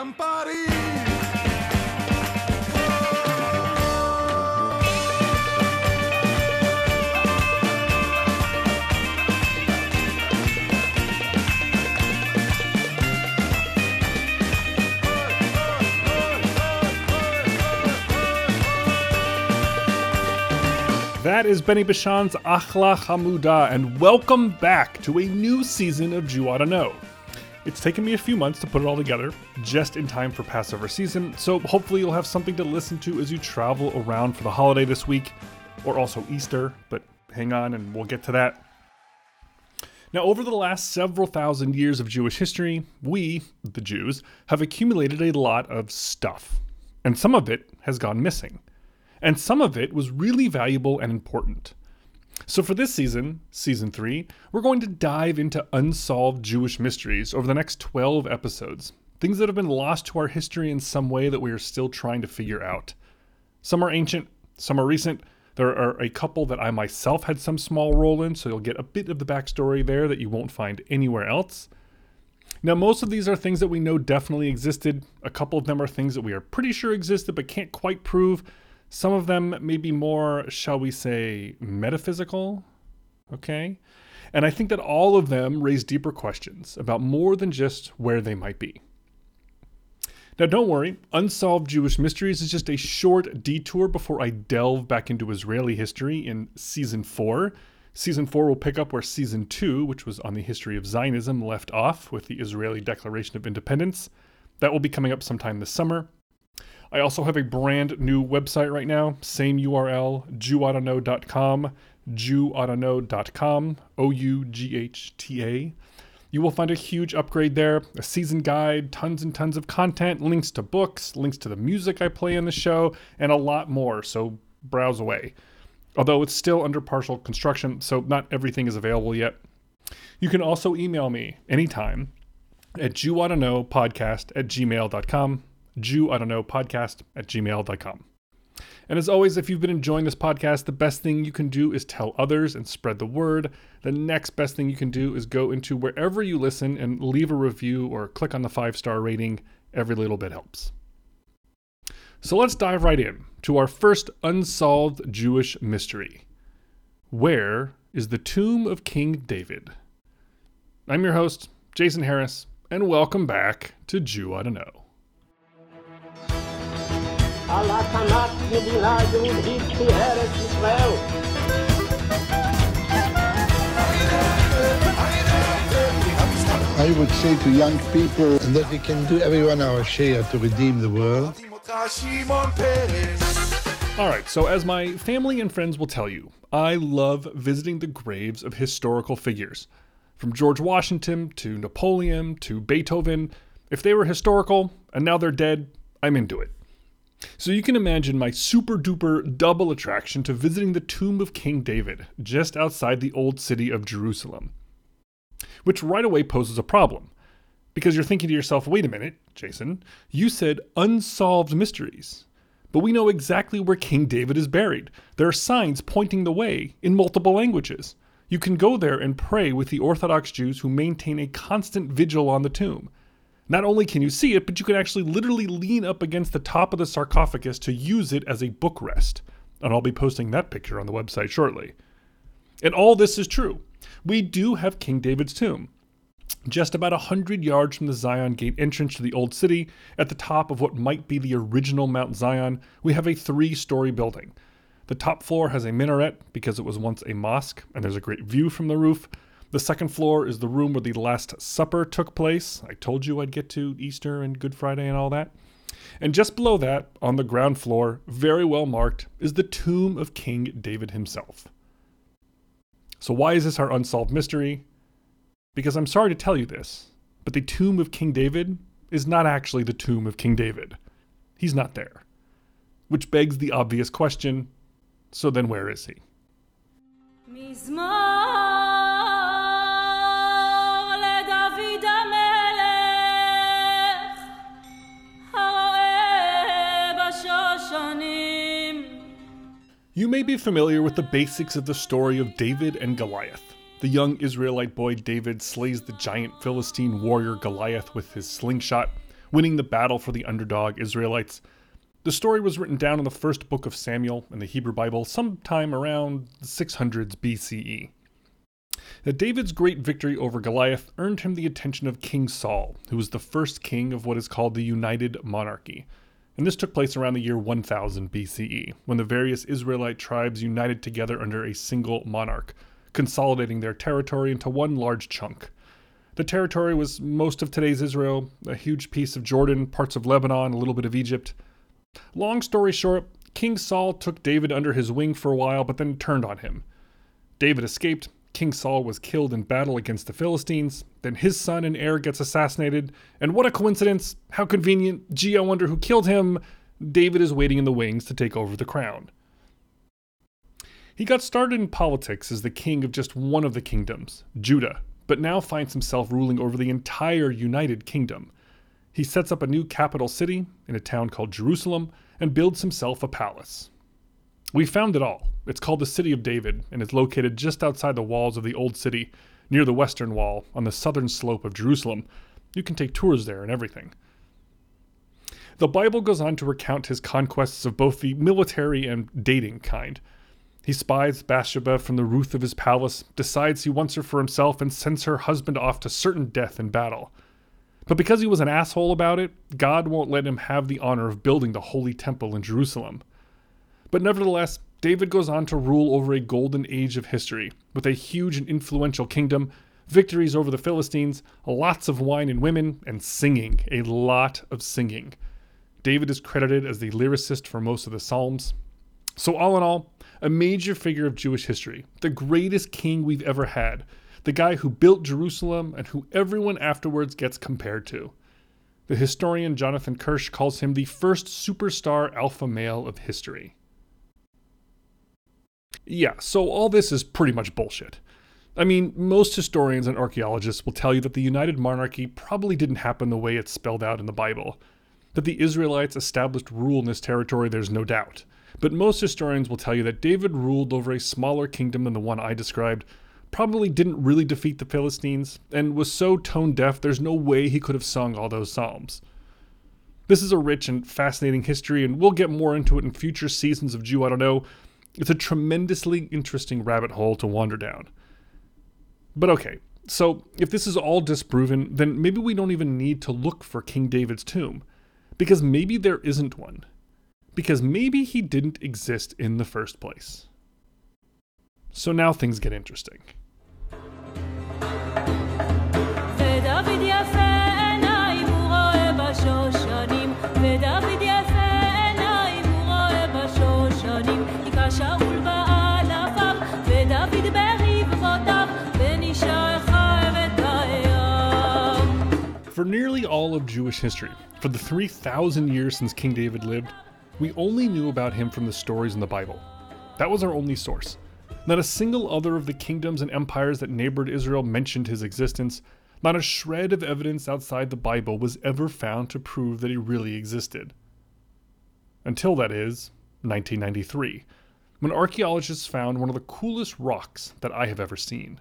Campari. That is Benny Bashan's Akhla Hamuda, and welcome back to a new season of Jew Know. It's taken me a few months to put it all together, just in time for Passover season, so hopefully you'll have something to listen to as you travel around for the holiday this week, or also Easter, but hang on and we'll get to that. Now, over the last several thousand years of Jewish history, we, the Jews, have accumulated a lot of stuff, and some of it has gone missing and some of it was really valuable and important. So, for this season, season 3, we're going to dive into unsolved Jewish mysteries over the next 12 episodes. Things that have been lost to our history in some way that we are still trying to figure out. Some are ancient, some are recent. There are a couple that I myself had some small role in, so you'll get a bit of the backstory there that you won't find anywhere else. Now, most of these are things that we know definitely existed. A couple of them are things that we are pretty sure existed but can't quite prove. Some of them may be more, shall we say, metaphysical. Okay? And I think that all of them raise deeper questions about more than just where they might be. Now, don't worry, Unsolved Jewish Mysteries is just a short detour before I delve back into Israeli history in season four. Season four will pick up where season two, which was on the history of Zionism, left off with the Israeli Declaration of Independence. That will be coming up sometime this summer. I also have a brand new website right now, same URL, jewoughtaknow.com, jewoughtaknow.com, O U G H T A. You will find a huge upgrade there, a season guide, tons and tons of content, links to books, links to the music I play in the show, and a lot more, so browse away. Although it's still under partial construction, so not everything is available yet. You can also email me anytime at jewoughtaknowpodcast at gmail.com. Jew, I don't know, podcast at gmail.com. And as always, if you've been enjoying this podcast, the best thing you can do is tell others and spread the word. The next best thing you can do is go into wherever you listen and leave a review or click on the five star rating. Every little bit helps. So let's dive right in to our first unsolved Jewish mystery. Where is the tomb of King David? I'm your host, Jason Harris, and welcome back to Jew Oughta Know. על הקמת מדינה יהודית בארץ ישראל. I would say to young people that we can do everyone our share to redeem the world. שמעון פרס. All right, so as my family and friends will tell you, I love visiting the graves of historical figures. From George Washington to Napoleon to Beethoven. If they were historical and now they're dead, I'm into it. So you can imagine my super duper double attraction to visiting the tomb of King David just outside the old city of Jerusalem. Which right away poses a problem. Because you're thinking to yourself, wait a minute, Jason, you said unsolved mysteries. But we know exactly where King David is buried. There are signs pointing the way in multiple languages. You can go there and pray with the Orthodox Jews who maintain a constant vigil on the tomb. Not only can you see it, but you can actually literally lean up against the top of the sarcophagus to use it as a book rest. And I'll be posting that picture on the website shortly. And all this is true. We do have King David's tomb. Just about a hundred yards from the Zion Gate entrance to the Old City, at the top of what might be the original Mount Zion, we have a three story building. The top floor has a minaret because it was once a mosque, and there's a great view from the roof. The second floor is the room where the Last Supper took place. I told you I'd get to Easter and Good Friday and all that. And just below that, on the ground floor, very well marked, is the tomb of King David himself. So, why is this our unsolved mystery? Because I'm sorry to tell you this, but the tomb of King David is not actually the tomb of King David. He's not there. Which begs the obvious question so then where is he? You may be familiar with the basics of the story of David and Goliath. The young Israelite boy David slays the giant Philistine warrior Goliath with his slingshot, winning the battle for the underdog Israelites. The story was written down in the first book of Samuel in the Hebrew Bible sometime around the 600s BCE. Now, David's great victory over Goliath earned him the attention of King Saul, who was the first king of what is called the United Monarchy. And this took place around the year 1000 BCE, when the various Israelite tribes united together under a single monarch, consolidating their territory into one large chunk. The territory was most of today's Israel, a huge piece of Jordan, parts of Lebanon, a little bit of Egypt. Long story short, King Saul took David under his wing for a while, but then turned on him. David escaped, King Saul was killed in battle against the Philistines. Then his son and heir gets assassinated. And what a coincidence! How convenient. Gee, I wonder who killed him. David is waiting in the wings to take over the crown. He got started in politics as the king of just one of the kingdoms, Judah, but now finds himself ruling over the entire United Kingdom. He sets up a new capital city in a town called Jerusalem and builds himself a palace. We found it all. It's called the City of David and is located just outside the walls of the Old City, near the Western Wall, on the southern slope of Jerusalem. You can take tours there and everything. The Bible goes on to recount his conquests of both the military and dating kind. He spies Bathsheba from the roof of his palace, decides he wants her for himself, and sends her husband off to certain death in battle. But because he was an asshole about it, God won't let him have the honor of building the Holy Temple in Jerusalem. But nevertheless, David goes on to rule over a golden age of history, with a huge and influential kingdom, victories over the Philistines, lots of wine and women, and singing, a lot of singing. David is credited as the lyricist for most of the Psalms. So, all in all, a major figure of Jewish history, the greatest king we've ever had, the guy who built Jerusalem and who everyone afterwards gets compared to. The historian Jonathan Kirsch calls him the first superstar alpha male of history. Yeah, so all this is pretty much bullshit. I mean, most historians and archaeologists will tell you that the United Monarchy probably didn't happen the way it's spelled out in the Bible. That the Israelites established rule in this territory, there's no doubt. But most historians will tell you that David ruled over a smaller kingdom than the one I described, probably didn't really defeat the Philistines, and was so tone deaf there's no way he could have sung all those psalms. This is a rich and fascinating history, and we'll get more into it in future seasons of Jew Oughta Know, it's a tremendously interesting rabbit hole to wander down. But okay, so if this is all disproven, then maybe we don't even need to look for King David's tomb. Because maybe there isn't one. Because maybe he didn't exist in the first place. So now things get interesting. For nearly all of Jewish history, for the 3,000 years since King David lived, we only knew about him from the stories in the Bible. That was our only source. Not a single other of the kingdoms and empires that neighbored Israel mentioned his existence. Not a shred of evidence outside the Bible was ever found to prove that he really existed. Until that is, 1993, when archaeologists found one of the coolest rocks that I have ever seen.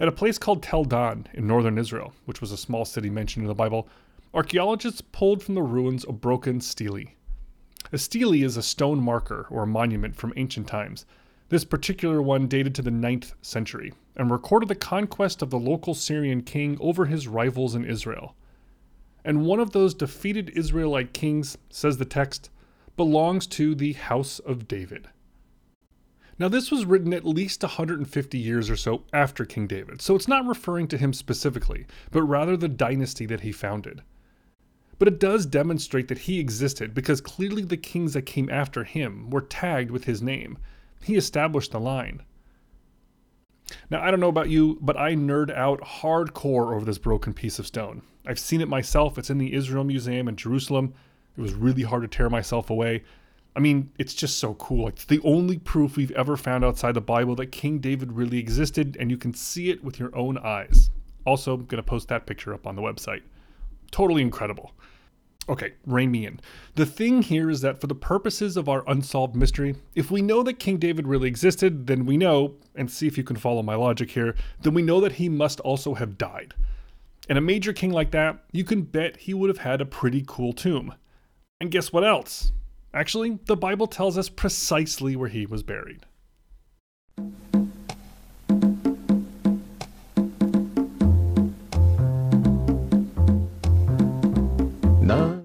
At a place called Tel Dan in northern Israel, which was a small city mentioned in the Bible, archaeologists pulled from the ruins a broken stele. A stele is a stone marker or monument from ancient times. This particular one dated to the 9th century and recorded the conquest of the local Syrian king over his rivals in Israel. And one of those defeated Israelite kings, says the text, belongs to the House of David. Now, this was written at least 150 years or so after King David, so it's not referring to him specifically, but rather the dynasty that he founded. But it does demonstrate that he existed because clearly the kings that came after him were tagged with his name. He established the line. Now, I don't know about you, but I nerd out hardcore over this broken piece of stone. I've seen it myself. It's in the Israel Museum in Jerusalem. It was really hard to tear myself away. I mean, it's just so cool. It's the only proof we've ever found outside the Bible that King David really existed, and you can see it with your own eyes. Also, I'm going to post that picture up on the website. Totally incredible. Okay, rein me in. The thing here is that for the purposes of our unsolved mystery, if we know that King David really existed, then we know, and see if you can follow my logic here, then we know that he must also have died. And a major king like that, you can bet he would have had a pretty cool tomb. And guess what else? Actually, the Bible tells us precisely where he was buried.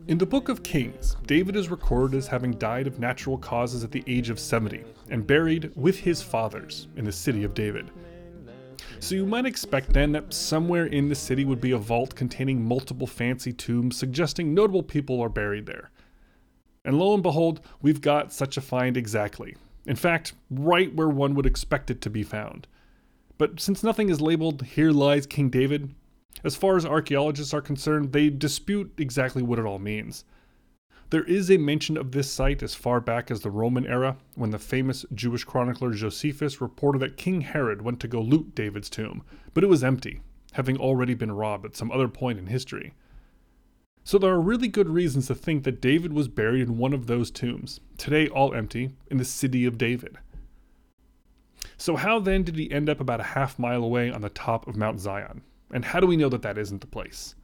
In the book of Kings, David is recorded as having died of natural causes at the age of 70 and buried with his fathers in the city of David. So you might expect then that somewhere in the city would be a vault containing multiple fancy tombs suggesting notable people are buried there. And lo and behold, we've got such a find exactly. In fact, right where one would expect it to be found. But since nothing is labeled, here lies King David, as far as archaeologists are concerned, they dispute exactly what it all means. There is a mention of this site as far back as the Roman era, when the famous Jewish chronicler Josephus reported that King Herod went to go loot David's tomb, but it was empty, having already been robbed at some other point in history. So there are really good reasons to think that David was buried in one of those tombs, today all empty, in the city of David. So, how then did he end up about a half mile away on the top of Mount Zion? And how do we know that that isn't the place?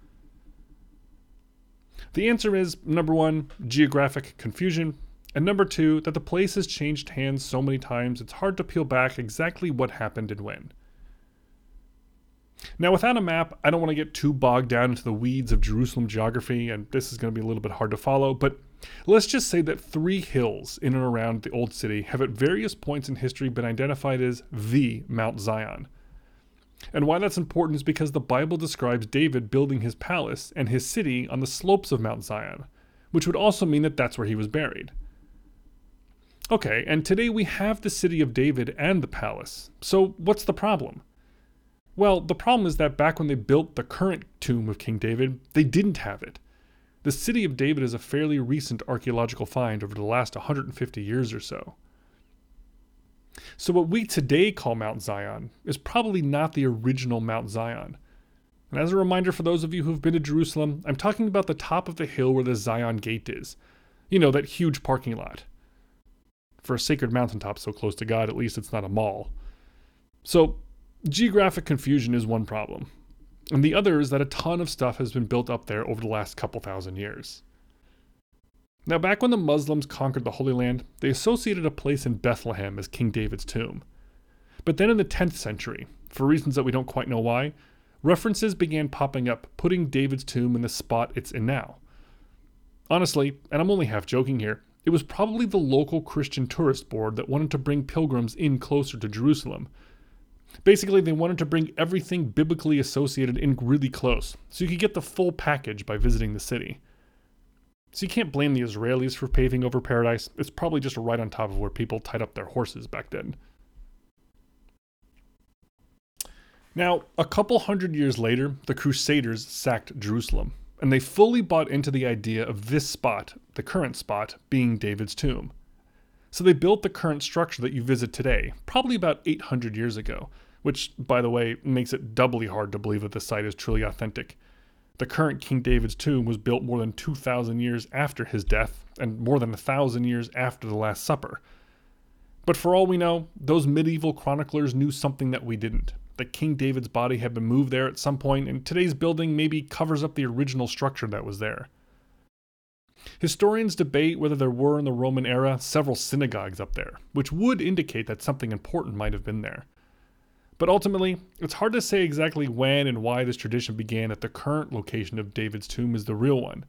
The answer is number one, geographic confusion, and number two, that the place has changed hands so many times it's hard to peel back exactly what happened and when. Now, without a map, I don't want to get too bogged down into the weeds of Jerusalem geography, and this is going to be a little bit hard to follow, but let's just say that three hills in and around the Old City have at various points in history been identified as the Mount Zion. And why that's important is because the Bible describes David building his palace and his city on the slopes of Mount Zion, which would also mean that that's where he was buried. Okay, and today we have the city of David and the palace. So what's the problem? Well, the problem is that back when they built the current tomb of King David, they didn't have it. The city of David is a fairly recent archaeological find over the last 150 years or so. So, what we today call Mount Zion is probably not the original Mount Zion. And as a reminder for those of you who've been to Jerusalem, I'm talking about the top of the hill where the Zion Gate is. You know, that huge parking lot. For a sacred mountaintop so close to God, at least it's not a mall. So, geographic confusion is one problem. And the other is that a ton of stuff has been built up there over the last couple thousand years. Now, back when the Muslims conquered the Holy Land, they associated a place in Bethlehem as King David's tomb. But then in the 10th century, for reasons that we don't quite know why, references began popping up putting David's tomb in the spot it's in now. Honestly, and I'm only half joking here, it was probably the local Christian tourist board that wanted to bring pilgrims in closer to Jerusalem. Basically, they wanted to bring everything biblically associated in really close, so you could get the full package by visiting the city. So you can't blame the Israelis for paving over paradise. It's probably just right on top of where people tied up their horses back then. Now, a couple hundred years later, the Crusaders sacked Jerusalem, and they fully bought into the idea of this spot, the current spot, being David's tomb. So they built the current structure that you visit today, probably about 800 years ago, which, by the way, makes it doubly hard to believe that the site is truly authentic. The current King David's tomb was built more than 2,000 years after his death and more than a thousand years after the Last Supper. But for all we know, those medieval chroniclers knew something that we didn't that King David's body had been moved there at some point, and today's building maybe covers up the original structure that was there. Historians debate whether there were in the Roman era several synagogues up there, which would indicate that something important might have been there. But ultimately, it's hard to say exactly when and why this tradition began that the current location of David's tomb is the real one.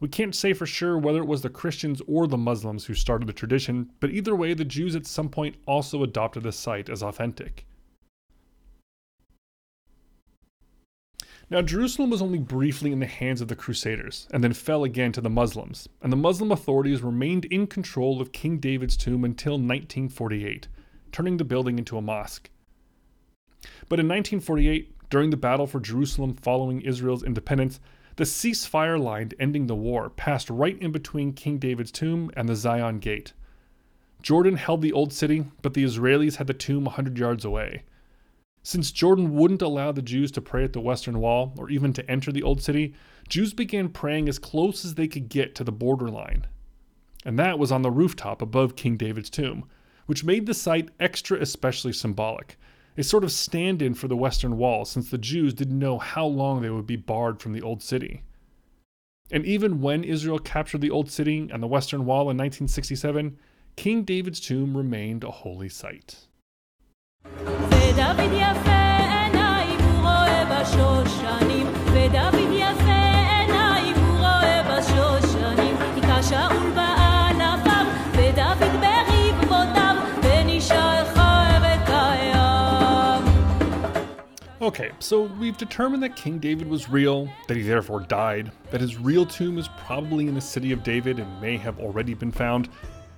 We can't say for sure whether it was the Christians or the Muslims who started the tradition, but either way, the Jews at some point also adopted the site as authentic. Now, Jerusalem was only briefly in the hands of the Crusaders, and then fell again to the Muslims, and the Muslim authorities remained in control of King David's tomb until 1948, turning the building into a mosque. But in 1948, during the battle for Jerusalem following Israel's independence, the ceasefire line ending the war passed right in between King David's tomb and the Zion Gate. Jordan held the Old City, but the Israelis had the tomb 100 yards away. Since Jordan wouldn't allow the Jews to pray at the Western Wall or even to enter the Old City, Jews began praying as close as they could get to the borderline. And that was on the rooftop above King David's tomb, which made the site extra especially symbolic, a sort of stand in for the Western Wall since the Jews didn't know how long they would be barred from the Old City. And even when Israel captured the Old City and the Western Wall in 1967, King David's tomb remained a holy site. Okay, so we've determined that King David was real, that he therefore died, that his real tomb is probably in the city of David and may have already been found,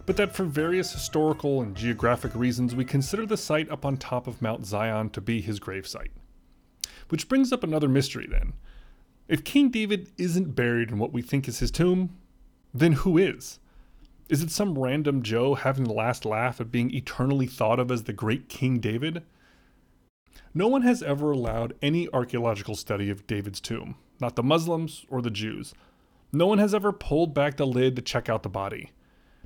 but that for various historical and geographic reasons we consider the site up on top of Mount Zion to be his gravesite. Which brings up another mystery then. If King David isn't buried in what we think is his tomb, then who is? Is it some random Joe having the last laugh at being eternally thought of as the great King David? No one has ever allowed any archaeological study of David's tomb, not the Muslims or the Jews. No one has ever pulled back the lid to check out the body.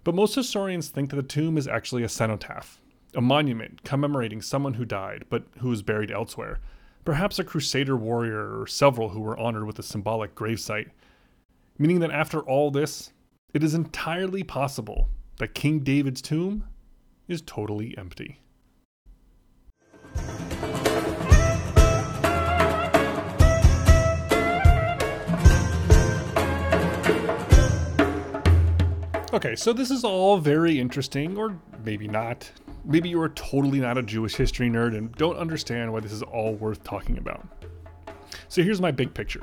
But most historians think that the tomb is actually a cenotaph, a monument commemorating someone who died but who was buried elsewhere, perhaps a crusader warrior or several who were honored with a symbolic gravesite. Meaning that after all this, it is entirely possible that King David's tomb is totally empty. Okay, so this is all very interesting, or maybe not. Maybe you are totally not a Jewish history nerd and don't understand why this is all worth talking about. So here's my big picture.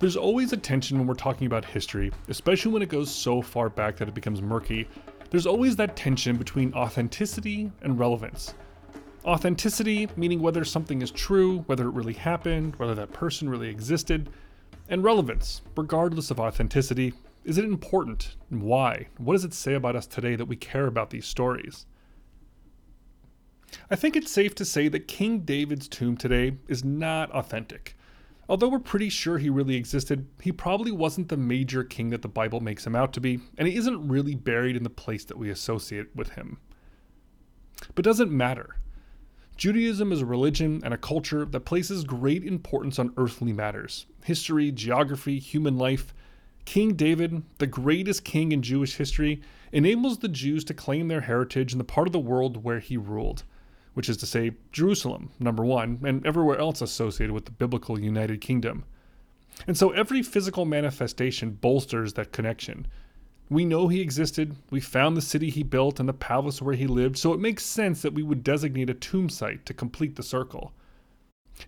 There's always a tension when we're talking about history, especially when it goes so far back that it becomes murky. There's always that tension between authenticity and relevance. Authenticity, meaning whether something is true, whether it really happened, whether that person really existed, and relevance, regardless of authenticity, is it important why? What does it say about us today that we care about these stories? I think it's safe to say that King David's tomb today is not authentic. Although we're pretty sure he really existed, he probably wasn't the major king that the Bible makes him out to be, and he isn't really buried in the place that we associate with him. But doesn't matter. Judaism is a religion and a culture that places great importance on earthly matters history, geography, human life. King David, the greatest king in Jewish history, enables the Jews to claim their heritage in the part of the world where he ruled, which is to say, Jerusalem, number one, and everywhere else associated with the biblical United Kingdom. And so every physical manifestation bolsters that connection. We know he existed, we found the city he built and the palace where he lived, so it makes sense that we would designate a tomb site to complete the circle.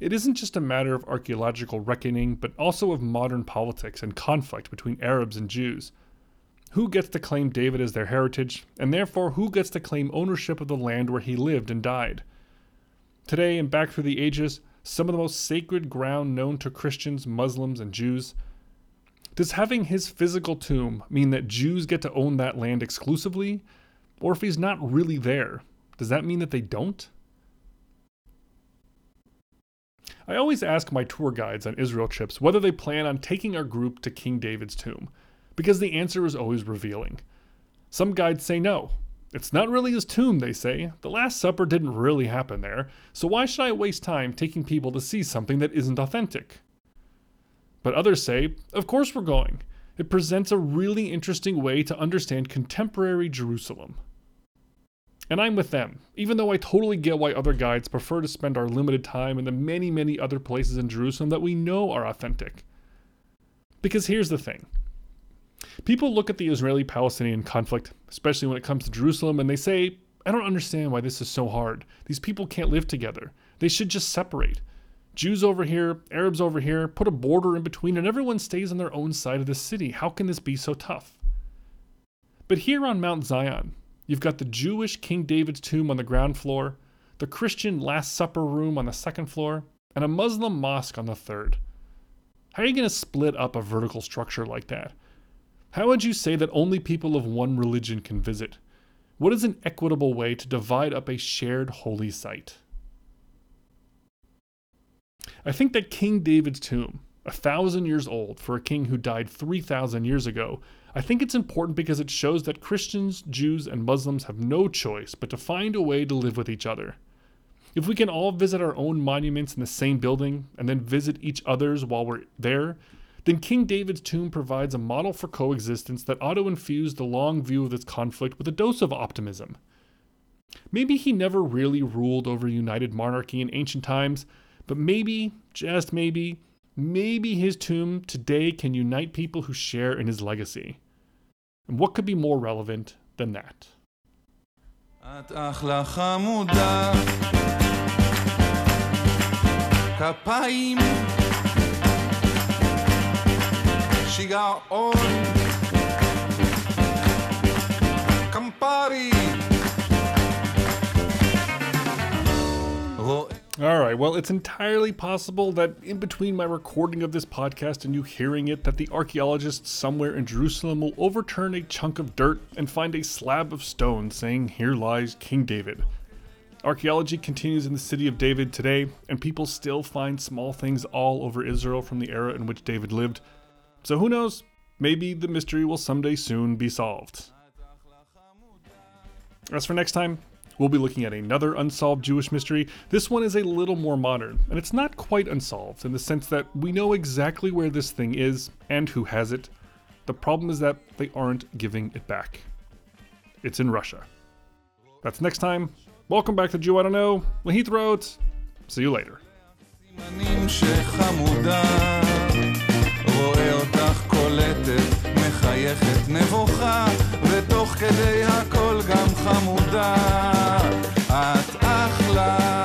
It isn't just a matter of archaeological reckoning, but also of modern politics and conflict between Arabs and Jews. Who gets to claim David as their heritage, and therefore who gets to claim ownership of the land where he lived and died? Today and back through the ages, some of the most sacred ground known to Christians, Muslims, and Jews. Does having his physical tomb mean that Jews get to own that land exclusively? Or if he's not really there, does that mean that they don't? I always ask my tour guides on Israel trips whether they plan on taking our group to King David's tomb, because the answer is always revealing. Some guides say no. It's not really his tomb, they say. The Last Supper didn't really happen there, so why should I waste time taking people to see something that isn't authentic? But others say, of course we're going. It presents a really interesting way to understand contemporary Jerusalem. And I'm with them, even though I totally get why other guides prefer to spend our limited time in the many, many other places in Jerusalem that we know are authentic. Because here's the thing people look at the Israeli Palestinian conflict, especially when it comes to Jerusalem, and they say, I don't understand why this is so hard. These people can't live together. They should just separate. Jews over here, Arabs over here, put a border in between, and everyone stays on their own side of the city. How can this be so tough? But here on Mount Zion, You've got the Jewish King David's tomb on the ground floor, the Christian Last Supper room on the second floor, and a Muslim mosque on the third. How are you going to split up a vertical structure like that? How would you say that only people of one religion can visit? What is an equitable way to divide up a shared holy site? I think that King David's tomb, a thousand years old for a king who died 3,000 years ago, I think it's important because it shows that Christians, Jews, and Muslims have no choice but to find a way to live with each other. If we can all visit our own monuments in the same building and then visit each other's while we're there, then King David's tomb provides a model for coexistence that ought to infuse the long view of this conflict with a dose of optimism. Maybe he never really ruled over a united monarchy in ancient times, but maybe, just maybe, maybe his tomb today can unite people who share in his legacy. And what could be more relevant than that? את אחלה חמודה כפיים שיגעון קמפרי All right, well, it's entirely possible that in between my recording of this podcast and you hearing it, that the archaeologists somewhere in Jerusalem will overturn a chunk of dirt and find a slab of stone saying, Here lies King David. Archaeology continues in the city of David today, and people still find small things all over Israel from the era in which David lived. So who knows? Maybe the mystery will someday soon be solved. As for next time, We'll be looking at another unsolved Jewish mystery. This one is a little more modern, and it's not quite unsolved in the sense that we know exactly where this thing is and who has it. The problem is that they aren't giving it back. It's in Russia. That's next time. Welcome back to Jew Oughta Know. Lahith wrote. See you later. מחייכת נבוכה, ותוך כדי הכל גם חמודה side.